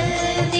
कर दे